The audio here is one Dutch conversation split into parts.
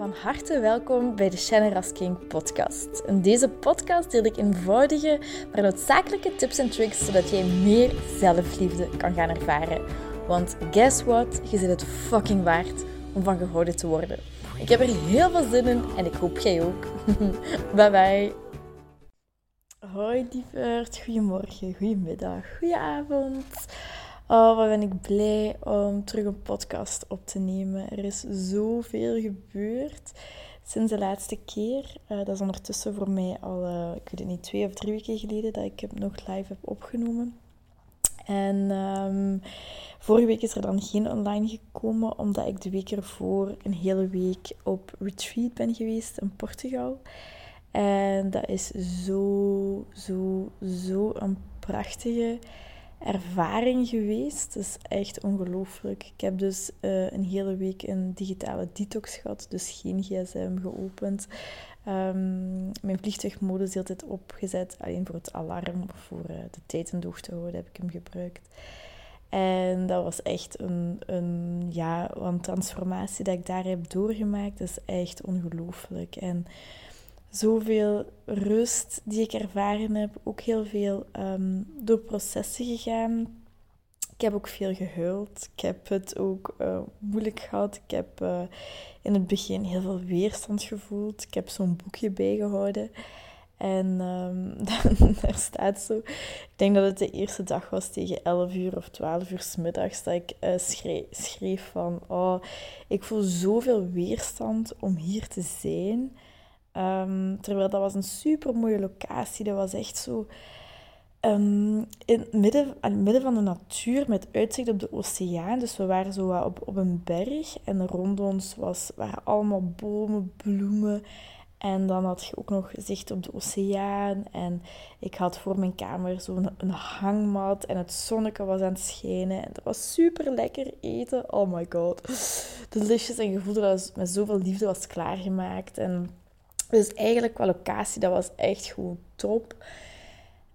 Van harte welkom bij de Shannon King podcast. In deze podcast deel ik eenvoudige, maar noodzakelijke tips en tricks zodat jij meer zelfliefde kan gaan ervaren. Want guess what? Je zit het fucking waard om van gehouden te worden. Ik heb er heel veel zin in en ik hoop jij ook. bye bye. Hoi lieverd, goedemorgen, goedemiddag, goedenavond. Oh, wat ben ik blij om terug een podcast op te nemen. Er is zoveel gebeurd sinds de laatste keer. Uh, dat is ondertussen voor mij al, uh, ik weet het niet, twee of drie weken geleden dat ik hem nog live heb opgenomen. En um, vorige week is er dan geen online gekomen, omdat ik de week ervoor een hele week op retreat ben geweest in Portugal. En dat is zo, zo, zo een prachtige ervaring geweest. Het is echt ongelooflijk. Ik heb dus uh, een hele week een digitale detox gehad, dus geen gsm geopend. Um, mijn vliegtuigmodus is altijd opgezet, alleen voor het alarm of voor uh, de tijd in te houden heb ik hem gebruikt. En dat was echt een, een, ja, een transformatie dat ik daar heb doorgemaakt. Dat is echt ongelooflijk. En zoveel rust die ik ervaren heb. Ook heel veel um, door processen gegaan. Ik heb ook veel gehuild. Ik heb het ook uh, moeilijk gehad. Ik heb uh, in het begin heel veel weerstand gevoeld. Ik heb zo'n boekje bijgehouden. En um, daar staat zo. Ik denk dat het de eerste dag was tegen 11 uur of 12 uur s middags dat ik uh, schreef, schreef van: Oh, ik voel zoveel weerstand om hier te zijn. Um, terwijl dat was een super mooie locatie. Dat was echt zo um, in het midden, aan het midden van de natuur met uitzicht op de oceaan. Dus we waren zo op, op een berg en rond ons was, waren allemaal bomen, bloemen. En dan had je ook nog zicht op de oceaan. En ik had voor mijn kamer zo'n een hangmat. En het zonnetje was aan het schijnen. En het was super lekker eten. Oh my god. Delicious. En je voelde dat met zoveel liefde was klaargemaakt. En dus eigenlijk qua locatie, dat was echt gewoon top.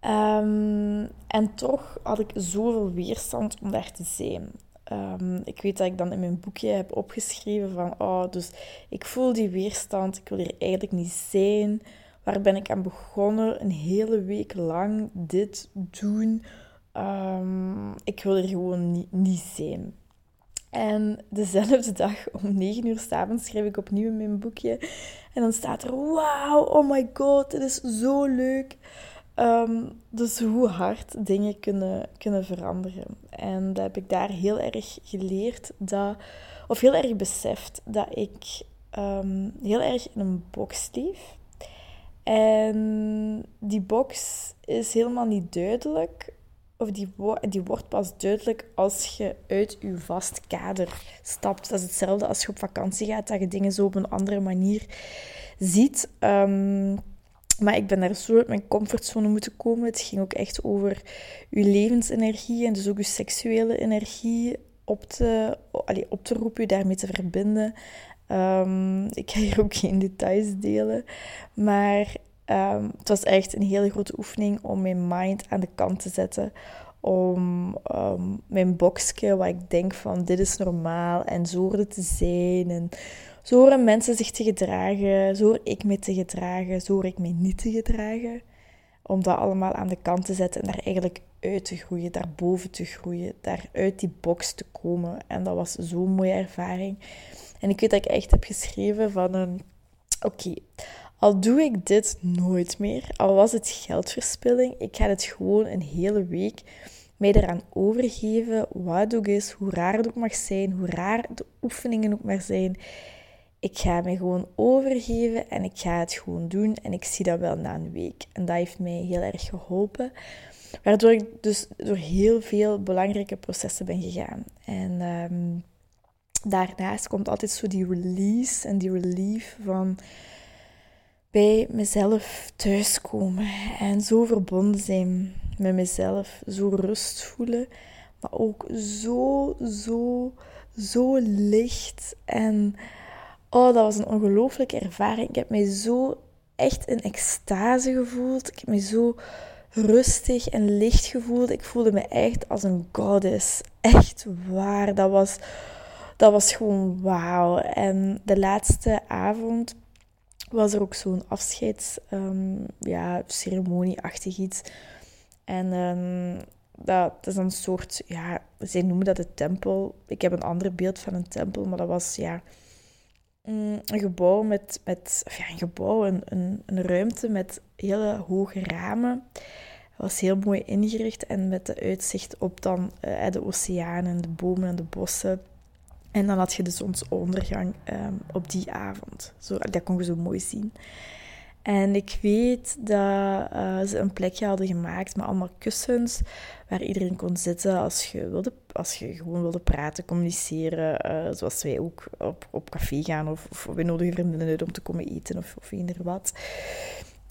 Um, en toch had ik zoveel weerstand om daar te zijn. Um, ik weet dat ik dan in mijn boekje heb opgeschreven van, oh, dus ik voel die weerstand, ik wil hier eigenlijk niet zijn. Waar ben ik aan begonnen? Een hele week lang dit doen. Um, ik wil er gewoon niet, niet zijn. En dezelfde dag om 9 uur s'avonds schreef ik opnieuw in mijn boekje. En dan staat er: Wauw, oh my god, dit is zo leuk. Um, dus hoe hard dingen kunnen, kunnen veranderen. En dat heb ik daar heel erg geleerd, dat, of heel erg beseft, dat ik um, heel erg in een box leef. En die box is helemaal niet duidelijk of die, die wordt pas duidelijk als je uit je vast kader stapt. Dat is hetzelfde als je op vakantie gaat, dat je dingen zo op een andere manier ziet. Um, maar ik ben daar zo uit mijn comfortzone moeten komen. Het ging ook echt over je levensenergie en dus ook je seksuele energie op te, allee, op te roepen, je daarmee te verbinden. Um, ik ga hier ook geen details delen. Maar Um, het was echt een hele grote oefening om mijn mind aan de kant te zetten. Om um, mijn boxje, waar ik denk van dit is normaal en zo hoort te zijn. En zo horen mensen zich te gedragen, zo hoor ik me te gedragen, zo hoor ik me niet te gedragen. Om dat allemaal aan de kant te zetten en daar eigenlijk uit te groeien, daarboven te groeien, daar uit die box te komen. En dat was zo'n mooie ervaring. En ik weet dat ik echt heb geschreven van een... Oké, al doe ik dit nooit meer, al was het geldverspilling, ik ga het gewoon een hele week mij eraan overgeven, wat ook is, hoe raar het ook mag zijn, hoe raar de oefeningen ook maar zijn. Ik ga me gewoon overgeven en ik ga het gewoon doen en ik zie dat wel na een week. En dat heeft mij heel erg geholpen, waardoor ik dus door heel veel belangrijke processen ben gegaan. En um, daarnaast komt altijd zo die release en die relief van bij mezelf thuiskomen en zo verbonden zijn met mezelf, zo rust voelen, maar ook zo, zo, zo licht. En oh, dat was een ongelooflijke ervaring. Ik heb mij zo echt in extase gevoeld. Ik heb me zo rustig en licht gevoeld. Ik voelde me echt als een goddess. Echt waar. Dat was dat was gewoon wauw. En de laatste avond was er ook zo'n afscheids, um, ja, ceremonieachtig iets. En um, dat, is een soort, ja, zij noemen dat de tempel. Ik heb een ander beeld van een tempel, maar dat was, ja, mm, een gebouw met, met ja, een gebouw, een, een, een ruimte met hele hoge ramen. Het was heel mooi ingericht en met de uitzicht op dan uh, de oceanen, de bomen en de bossen. En dan had je de zonsondergang um, op die avond. Zo, dat kon je zo mooi zien. En ik weet dat uh, ze een plekje hadden gemaakt met allemaal kussens waar iedereen kon zitten als je, wilde, als je gewoon wilde praten, communiceren. Uh, zoals wij ook op, op café gaan of, of we nodigen vriendinnen uit om te komen eten of, of eender wat.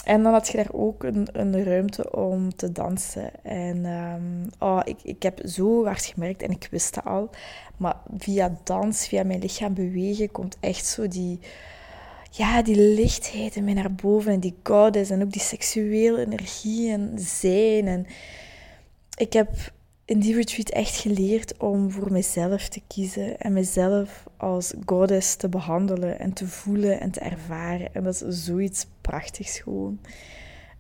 En dan had je daar ook een, een ruimte om te dansen. En um, oh, ik, ik heb zo hard gemerkt, en ik wist het al, maar via dans, via mijn lichaam bewegen, komt echt zo die, ja, die lichtheid in mij naar boven. En die goddess en ook die seksuele energie en zijn. En ik heb in die retreat echt geleerd om voor mezelf te kiezen en mezelf als goddess te behandelen en te voelen en te ervaren. En dat is zoiets prachtigs gewoon.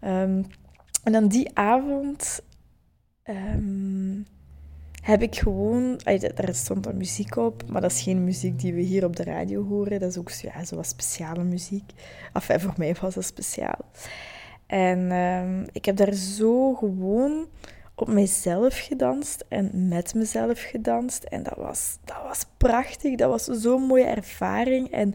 Ehm, en dan die avond ehm, heb ik gewoon... Daar stond dan muziek op, maar dat is geen muziek die we hier op de radio horen. Dat is ook ja, zo wat speciale muziek. Enfin, voor mij was dat speciaal. En um, ik heb daar zo gewoon op mezelf gedanst en met mezelf gedanst. En dat was, dat was prachtig. Dat was zo'n mooie ervaring. En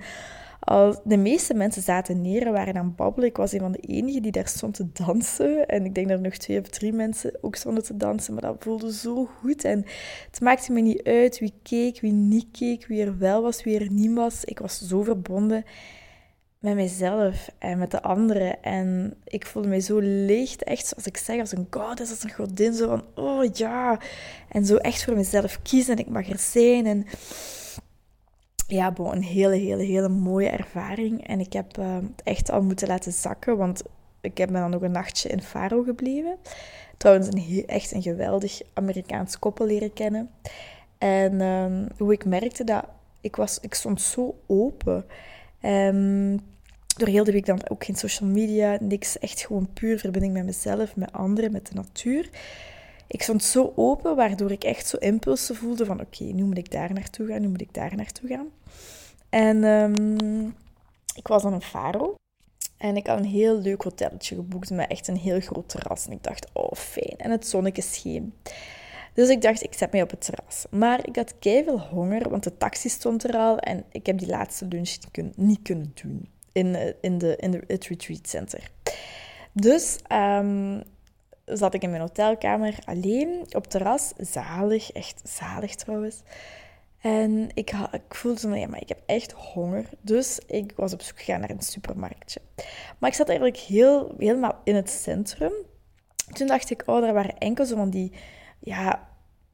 de meeste mensen zaten neer en waren aan het babbelen. Ik was een van de enigen die daar stond te dansen. En ik denk dat er nog twee of drie mensen ook stonden te dansen. Maar dat voelde zo goed. En het maakte me niet uit wie keek, wie niet keek, wie er wel was, wie er niet was. Ik was zo verbonden met mezelf en met de anderen. En ik voelde me zo licht, echt zoals ik zeg, als een goddess, als een godin. Zo van, oh ja. En zo echt voor mezelf kiezen en ik mag er zijn. En ja, bon, een hele, hele, hele mooie ervaring. En ik heb uh, het echt al moeten laten zakken, want ik heb me dan nog een nachtje in Faro gebleven. Trouwens, een echt een geweldig Amerikaans koppel leren kennen. En um, hoe ik merkte dat ik, was, ik stond zo open. Um, door heel de week dan ook geen social media, niks. Echt gewoon puur verbinding met mezelf, met anderen, met de natuur. Ik stond zo open, waardoor ik echt zo impulsen voelde van oké, nu moet ik daar naartoe gaan, nu moet ik daar naartoe gaan. En um, ik was dan een Faro. En ik had een heel leuk hotelletje geboekt met echt een heel groot terras. En ik dacht, oh fijn. En het zonnetje scheen. Dus ik dacht, ik zet mij op het terras. Maar ik had veel honger, want de taxi stond er al. En ik heb die laatste lunch niet kunnen doen in, eh, in, de, in de, het retreat center. Dus um, zat ik in mijn hotelkamer alleen op terras. Zalig, echt zalig trouwens. En ik, ik voelde zo, ja, maar ik heb echt honger. Dus ik was op zoek gegaan naar een supermarktje. Maar ik zat eigenlijk heel, helemaal in het centrum. Toen dacht ik, oh, daar waren enkel zo van die ja,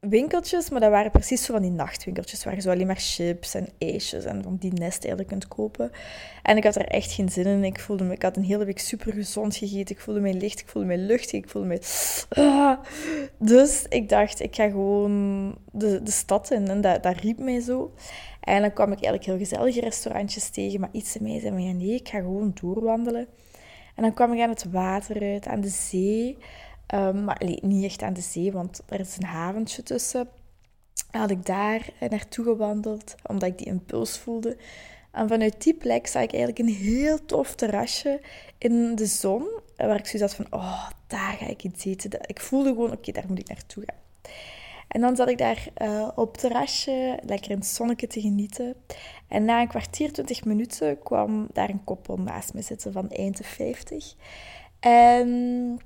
winkeltjes, maar dat waren precies zo van die nachtwinkeltjes waar je zo alleen maar chips en ijsjes en van die nest kunt kopen. En ik had er echt geen zin in. Ik voelde me, ik had een hele week super gezond gegeten. Ik voelde me licht, ik voelde me luchtig, ik voelde me... Ah. Dus ik dacht, ik ga gewoon de, de stad in. En dat, dat riep mij zo. En dan kwam ik eigenlijk heel gezellige restaurantjes tegen, maar iets in mij zei ja, nee, ik ga gewoon doorwandelen. En dan kwam ik aan het water uit, aan de zee. Um, maar niet echt aan de zee, want er is een haventje tussen. Had ik daar naartoe gewandeld, omdat ik die impuls voelde. En vanuit die plek zag ik eigenlijk een heel tof terrasje in de zon. Waar ik zoiets had van, oh, daar ga ik iets eten. Ik voelde gewoon, oké, daar moet ik naartoe gaan. En dan zat ik daar uh, op het terrasje, lekker in het zonnetje te genieten. En na een kwartier, twintig minuten, kwam daar een koppel naast me zitten van 51. En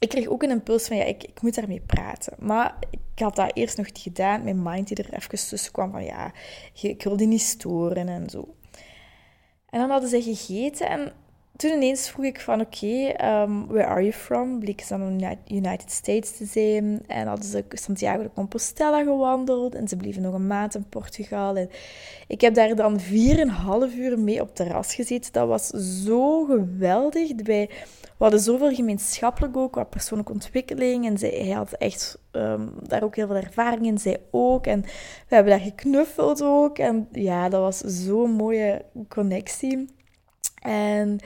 ik kreeg ook een impuls van, ja, ik, ik moet daarmee praten. Maar ik had dat eerst nog niet gedaan. Mijn mind die er even tussen kwam van, ja, ik wil die niet storen en zo. En dan hadden ze gegeten en toen ineens vroeg ik van oké, um, where are you from? Bleek ze in de United States te zijn. En hadden ze Santiago de Compostela gewandeld. En ze bleven nog een maand in Portugal. Ik heb daar dan 4,5 uur mee op terras gezeten. Dat was zo geweldig. Wij, we hadden zoveel gemeenschappelijk ook, qua persoonlijke ontwikkeling. En zij, hij had echt um, daar ook heel veel ervaring in, zij ook. En we hebben daar geknuffeld ook. En ja, dat was zo'n mooie connectie. En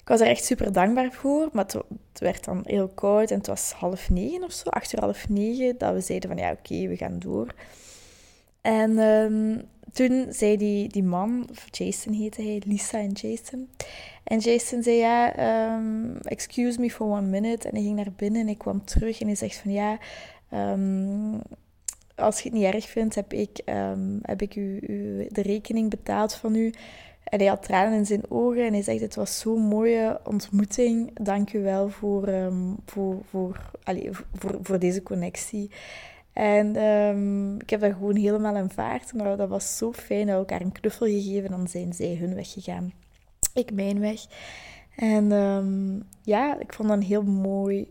ik was er echt super dankbaar voor, maar het, werd dan heel koud en het was half negen of zo, acht uur half negen, dat we zeiden van ja, oké, we gaan door. En um, toen zei die, die man, Jason heette hij, Lisa en Jason. En Jason zei ja, um, excuse me for one minute. En hij ging naar binnen en ik kwam terug en hij zegt van ja, um, als je het niet erg vindt, heb ik, heb ik u, u de rekening betaald van u. En hij had tranen in zijn ogen en hij zegt: Het was zo'n mooie ontmoeting. Dank u wel voor, um, voor, voor, voor, voor deze connectie. En um, ik heb dat gewoon helemaal aanvaard. Maar dat was zo fijn. dat We elkaar een knuffel gegeven. Dan zijn zij hun weg gegaan. Ik mijn weg. En um, ja, ik vond dat een heel mooi,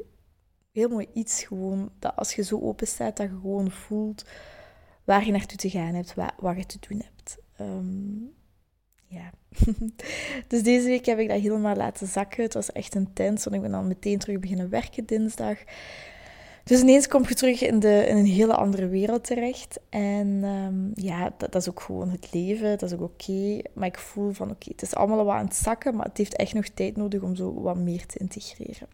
heel mooi iets gewoon. Dat als je zo open staat, dat je gewoon voelt waar je naartoe te gaan hebt, wat, wat je te doen hebt. Um, ja. dus deze week heb ik dat helemaal laten zakken. Het was echt intens, want ik ben dan meteen terug beginnen werken dinsdag. Dus ineens kom je terug in, de, in een hele andere wereld terecht. En ehm, ja, dat, dat, is ook gewoon het leven. Dat is ook oké. Maar ik voel van oké, het is allemaal wat aan het zakken, maar het heeft echt nog tijd nodig om zo wat meer te integreren.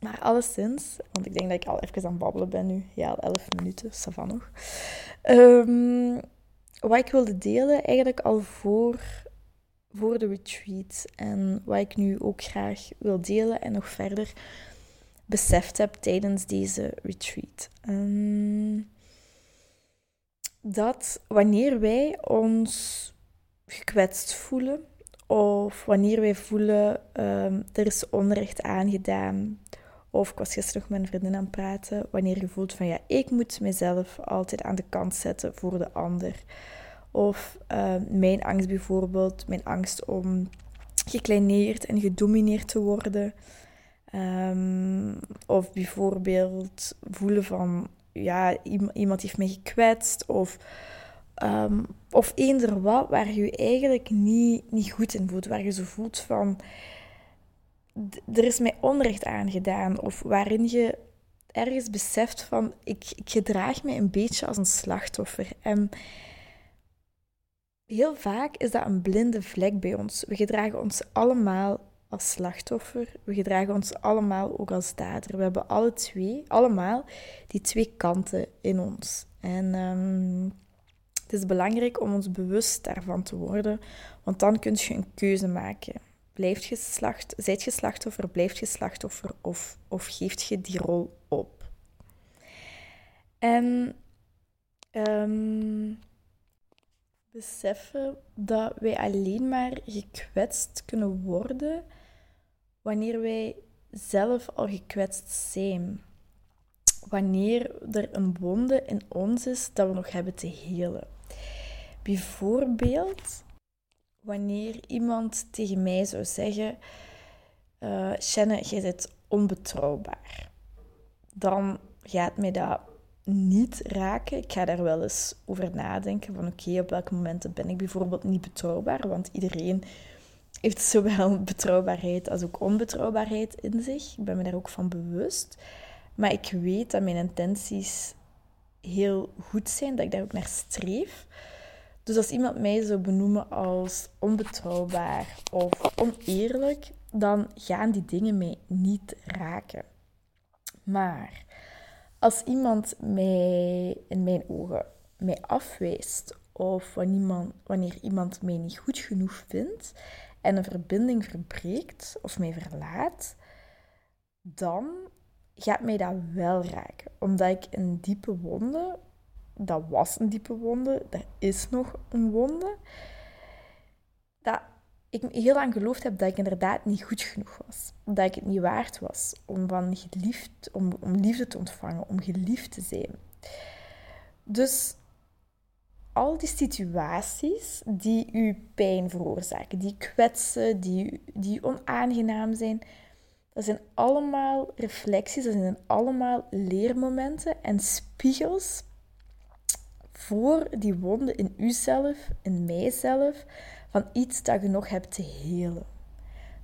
Maar alleszins, want ik denk dat ik al even aan het babbelen ben nu. Ja, 11 minuten, van nog. Um, wat ik wilde delen, eigenlijk al voor, voor de retreat. En wat ik nu ook graag wil delen en nog verder beseft heb tijdens deze retreat. Ehm, dat wanneer wij ons gekwetst voelen, of wanneer wij voelen um, er is onrecht aangedaan, of ik was gisteren nog met een vriendin aan het praten, wanneer je voelt van ja, ik moet mezelf altijd aan de kant zetten voor de ander. Of uh, mijn angst bijvoorbeeld, mijn angst om gekleineerd en gedomineerd te worden. Um, of bijvoorbeeld voelen van, ja, iemand heeft mij gekwetst. Of, um, of eender wat waar je je eigenlijk niet, niet goed in voelt. Waar je zo voelt van, er is mij onrecht aangedaan. Of waarin je ergens beseft van, ik, ik gedraag mij een beetje als een slachtoffer. En Heel vaak is dat een blinde vlek bij ons. We gedragen ons allemaal als slachtoffer. We gedragen ons allemaal ook als dader. We hebben alle twee, allemaal, die twee kanten in ons. En um, het is belangrijk om ons bewust daarvan te worden, want dan kun je een keuze maken. Blijft je slacht, zijt je slachtoffer, blijft je slachtoffer of, of geeft je die rol op? En um, beseffen dat wij alleen maar gekwetst kunnen worden wanneer wij zelf al gekwetst zijn. Wanneer er een wonde in ons is dat we nog hebben te helen. Bijvoorbeeld wanneer iemand tegen mij zou zeggen: uh, Shanne, jij bent onbetrouwbaar. Dan gaat mij dat niet raken. Ik ga daar wel eens over nadenken van oké, op welke momenten ben ik bijvoorbeeld niet betrouwbaar, want iedereen heeft zowel betrouwbaarheid als ook onbetrouwbaarheid in zich. Ik ben me daar ook van bewust. Maar ik weet dat mijn intenties heel goed zijn, dat ik daar ook naar streef. Dus als iemand mij zou benoemen als onbetrouwbaar of oneerlijk, dan gaan die dingen mij niet raken. Maar als iemand mij in mijn ogen mij afwijst of wanneer iemand, mij niet goed genoeg vindt en een verbinding verbreekt of mij verlaat, dan gaat mij dat wel raken. Omdat ik een diepe wonde, dat was een diepe wonde, dat is nog een wonde, dat ik heel lang geloofd heb dat ik inderdaad niet goed genoeg was. Dat ik het niet waard was om, van geliefd, om, om liefde te ontvangen, om geliefd te zijn. Dus al die situaties die u pijn veroorzaken, die kwetsen, die, die onaangenaam zijn, dat zijn allemaal reflecties, dat zijn allemaal leermomenten en spiegels voor die wonden in uzelf, in mijzelf, van iets dat je nog hebt te helen.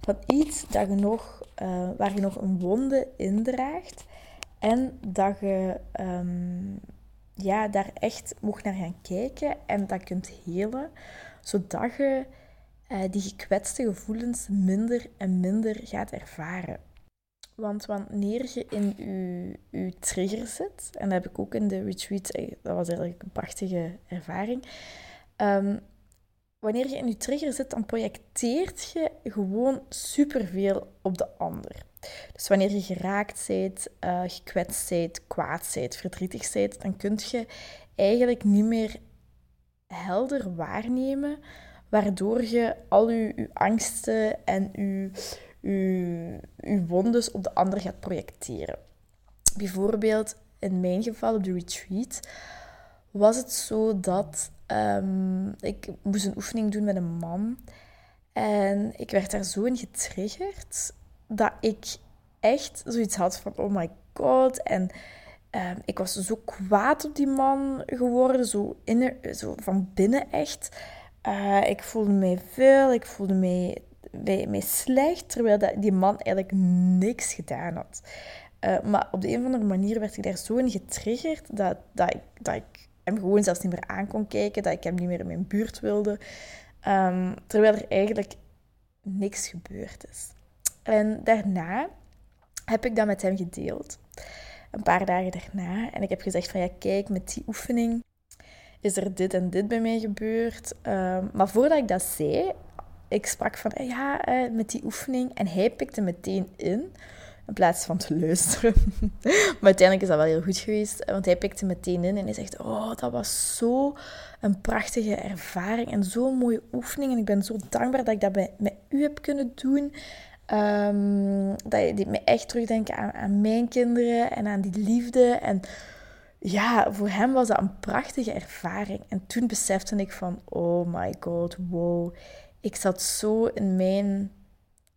Van iets dat je nog, uh, waar je nog een wonde in draagt en dat je um, ja, daar echt mocht naar gaan kijken en dat kunt helen, zodat je uh, die gekwetste gevoelens minder en minder gaat ervaren. Want wanneer je in je, trigger zit, en dat heb ik ook in de retreat, eh, dat was eigenlijk een prachtige ervaring. Um, wanneer je in je trigger zit, dan projecteert je gewoon superveel op de ander. Dus wanneer je geraakt bent, uh, gekwetst bent, kwaad bent, verdrietig bent, dan kun je eigenlijk niet meer helder waarnemen, waardoor je al je angsten en je, je wondes op de ander gaat projecteren. Bijvoorbeeld in mijn geval op de retreat was het zo dat um, ik moest een oefening doen met een man. En ik werd daar zo in getriggerd dat ik echt zoiets had van: oh my god. En um, ik was zo kwaad op die man geworden, zo, in, zo van binnen echt. Uh, ik voelde mij veel, ik voelde mij, mij, slecht, terwijl dat, die man eigenlijk niks gedaan had. Uh, maar op de een of andere manier werd ik daar zo in getriggerd dat, dat, ik, dat ik hem gewoon zelfs niet meer aan kon kijken, dat ik hem niet meer in mijn buurt wilde. Um, terwijl er eigenlijk niks gebeurd is. En daarna heb ik dat met hem gedeeld. Een paar dagen daarna. En ik heb gezegd van ja, kijk, met die oefening is er dit en dit bij mij gebeurd. Um, maar voordat ik dat zei, ik sprak van ja, eh, met die oefening. En hij pikte meteen in in plaats van te luisteren. maar uiteindelijk is dat wel heel goed geweest, want hij pikte meteen in en hij zegt: Oh, dat was zo een prachtige ervaring en zo'n mooie oefening. En ik ben zo dankbaar dat ik dat bij, met u heb kunnen doen. Um, dat je me echt terugdenken aan, aan mijn kinderen en aan die liefde. En ja, voor hem was dat een prachtige ervaring. En toen besefte ik van, oh my god, wow. Ik zat zo in mijn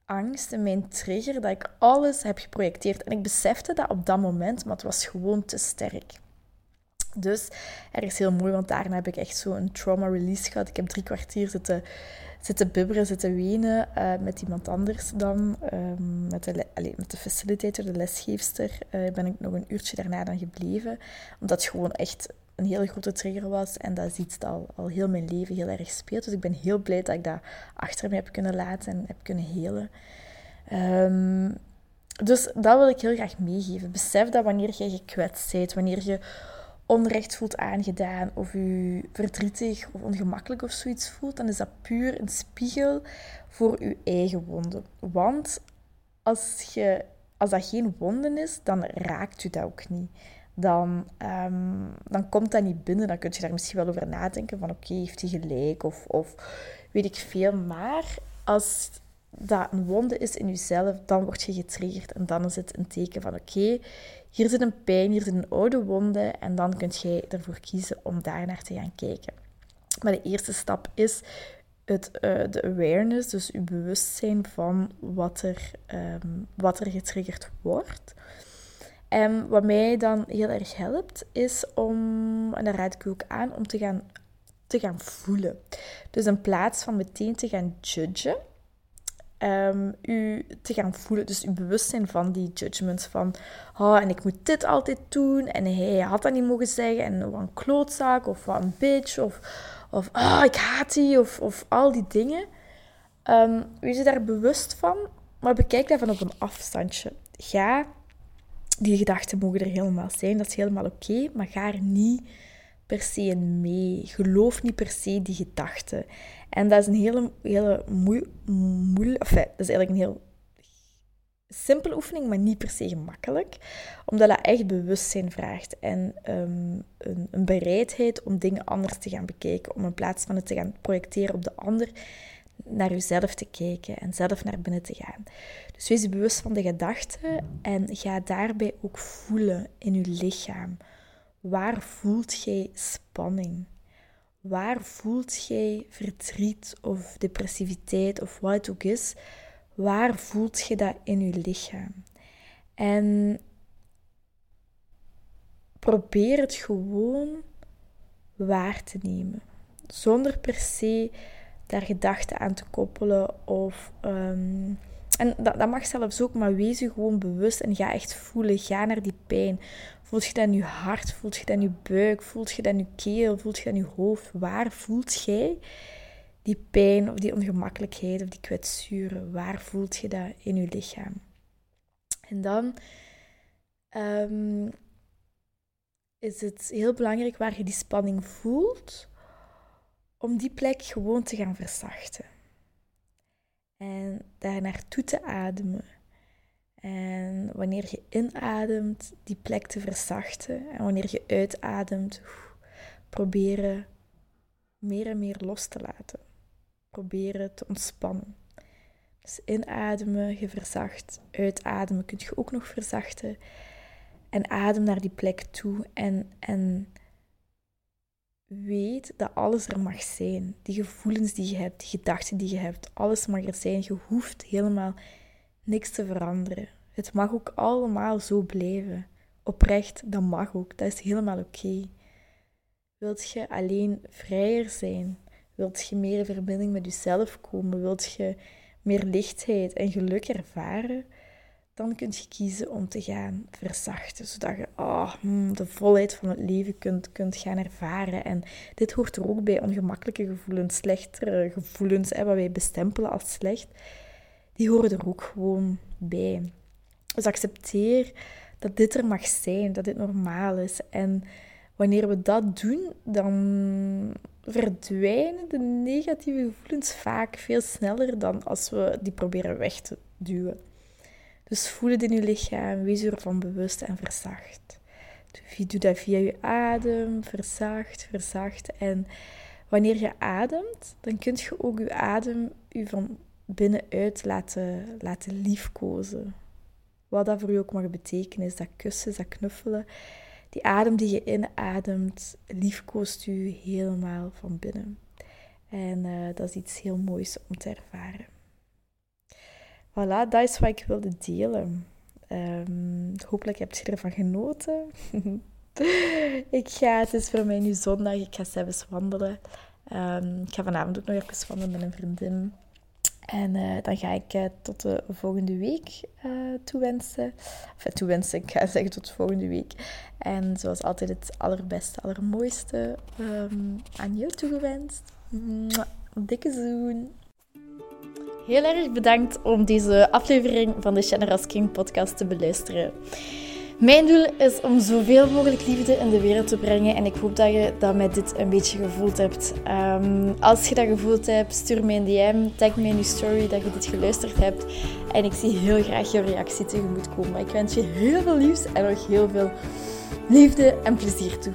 angst en mijn trigger, dat ik alles heb geprojecteerd. En ik besefte dat op dat moment, maar het was gewoon te sterk. Dus er is heel mooi, want daarna heb ik echt zo een trauma release gehad. Ik heb drie kwartier zitten, zitten bibberen, zitten wenen uh, met iemand anders dan. Uh, met, de, met de facilitator, de lesgeefster, uh, ben ik nog een uurtje daarna dan gebleven. Omdat het gewoon echt een hele grote trigger was. En dat is iets al, al heel mijn leven heel erg speelt. Dus ik ben heel blij dat ik dat achter me heb kunnen laten en heb kunnen helen. Um, dus dat wil ik heel graag meegeven. Besef dat wanneer je gekwetst bent, wanneer je onrecht voelt aangedaan of je verdrietig of ongemakkelijk of zoiets voelt, dan is dat puur een spiegel voor je eigen wonden. Want als, je, als dat geen wonden is, dan raakt u dat ook niet dan, um, dan komt dat niet binnen. Dan kun je daar misschien wel over nadenken van oké, heeft hij gelijk of, of weet ik veel. Maar als dat een wonde is in jezelf, dan word je getriggerd en dan is het een teken van oké, hier zit een pijn, hier zit een oude wonde en dan kun jij ervoor kiezen om daar naar te gaan kijken. Maar de eerste stap is het, uh, de awareness, dus je bewustzijn van wat er, um, wat er getriggerd wordt. En wat mij dan heel erg helpt, is om, en daar raad ik u ook aan, om te gaan, te gaan voelen. Dus in plaats van meteen te gaan judgen, um, u te gaan voelen. Dus uw bewustzijn van die judgments van, oh, en ik moet dit altijd doen, en hij had dat niet mogen zeggen, en wat een klootzak, of wat een bitch, of, of oh, ik haat die, of, of al die dingen. Um, wees je daar bewust van, maar bekijk dat van op een afstandje. Ga die gedachten mogen er helemaal zijn, dat is helemaal oké, maar ga er niet per se mee. Geloof niet per se die gedachten. En dat is een hele, hele moeilijk, enfin, dat is eigenlijk een heel simpele oefening, maar niet per se gemakkelijk, omdat dat echt bewustzijn vraagt en um, een, een bereidheid om dingen anders te gaan bekijken, om in plaats van het te gaan projecteren op de ander, naar jezelf te kijken en zelf naar binnen te gaan. Dus wees bewust van de gedachten en ga daarbij ook voelen in je lichaam. Waar voelt jij spanning? waar voelt jij verdriet of depressiviteit of wat het ook is? Waar voelt je dat in je lichaam? En probeer het gewoon waar te nemen. Zonder per se daar gedachten aan te koppelen of... Ehm, en dat, dat, mag zelfs ook, maar wees je gewoon bewust en ga echt voelen. Ga naar die pijn. Voelt je dat in je hart? Voelt je dat in je buik? Voelt je dat in je keel? Voelt je dat in je hoofd? Waar voelt jij die pijn of die ongemakkelijkheid of die kwetsuren? Waar voelt je dat in je lichaam? En dan ehm, is het heel belangrijk waar je die spanning voelt, om die plek gewoon te gaan verzachten. En daar naartoe te ademen. En wanneer je inademt, die plek te verzachten. En wanneer je uitademt, proberen meer en meer los te laten. Proberen te ontspannen. Dus inademen, je verzacht. Uitademen kun je ook nog verzachten. En adem naar die plek toe en, en weet dat alles er mag zijn. Die gevoelens die je hebt, die gedachten die je hebt, alles mag er zijn. Je hoeft helemaal niks te veranderen. Het mag ook allemaal zo blijven. Oprecht, dat mag ook. Dat is helemaal oké. Wilt je alleen vrijer zijn? Wilt je meer verbinding met jezelf komen? Wilt je meer lichtheid en geluk ervaren? Dan kun je kiezen om te gaan verzachten, zodat je oh, de volheid van het leven kunt, kunt gaan ervaren. En dit hoort er ook bij, ongemakkelijke gevoelens, slechtere gevoelens, hè, wat wij bestempelen als slecht, die horen er ook gewoon bij. Dus accepteer dat dit er mag zijn, dat dit normaal is. En wanneer we dat doen, dan verdwijnen de negatieve gevoelens vaak veel sneller dan als we die proberen weg te duwen. Dus voel het in je lichaam, wees je ervan bewust en verzacht. Doe dat via je adem, verzacht, verzacht. En wanneer je ademt, dan kun je ook je adem je van binnenuit laten, laten liefkozen. Wat dat voor je ook mag betekenen, is dat kussen, dat knuffelen. Die adem die je inademt, liefkoost u helemaal van binnen. En uh, dat is iets heel moois om te ervaren. Voilà, dat is wat ik wilde delen. Um, hopelijk heb je ervan genoten. ik ga, het is voor mij nu zondag, ik ga zelfs wandelen. Um, ik ga vanavond ook nog even wandelen met een vriendin. En uh, dan ga ik uh, tot de volgende week uh, toewensen. Of toewensen, ik ga zeggen tot de volgende week. En zoals altijd het allerbeste, allermooiste um, aan jou toegewenst. Dikke zoen. Heel erg bedankt om deze aflevering van de Generous King podcast te beluisteren. Mijn doel is om zoveel mogelijk liefde in de wereld te brengen en ik hoop dat je dat met dit een beetje gevoeld hebt. Um, als je dat gevoeld hebt, stuur mij een DM, tag me in je story dat je dit geluisterd hebt en ik zie heel graag je reactie tegemoet komen. Ik wens je heel veel liefs en nog heel veel liefde en plezier toe.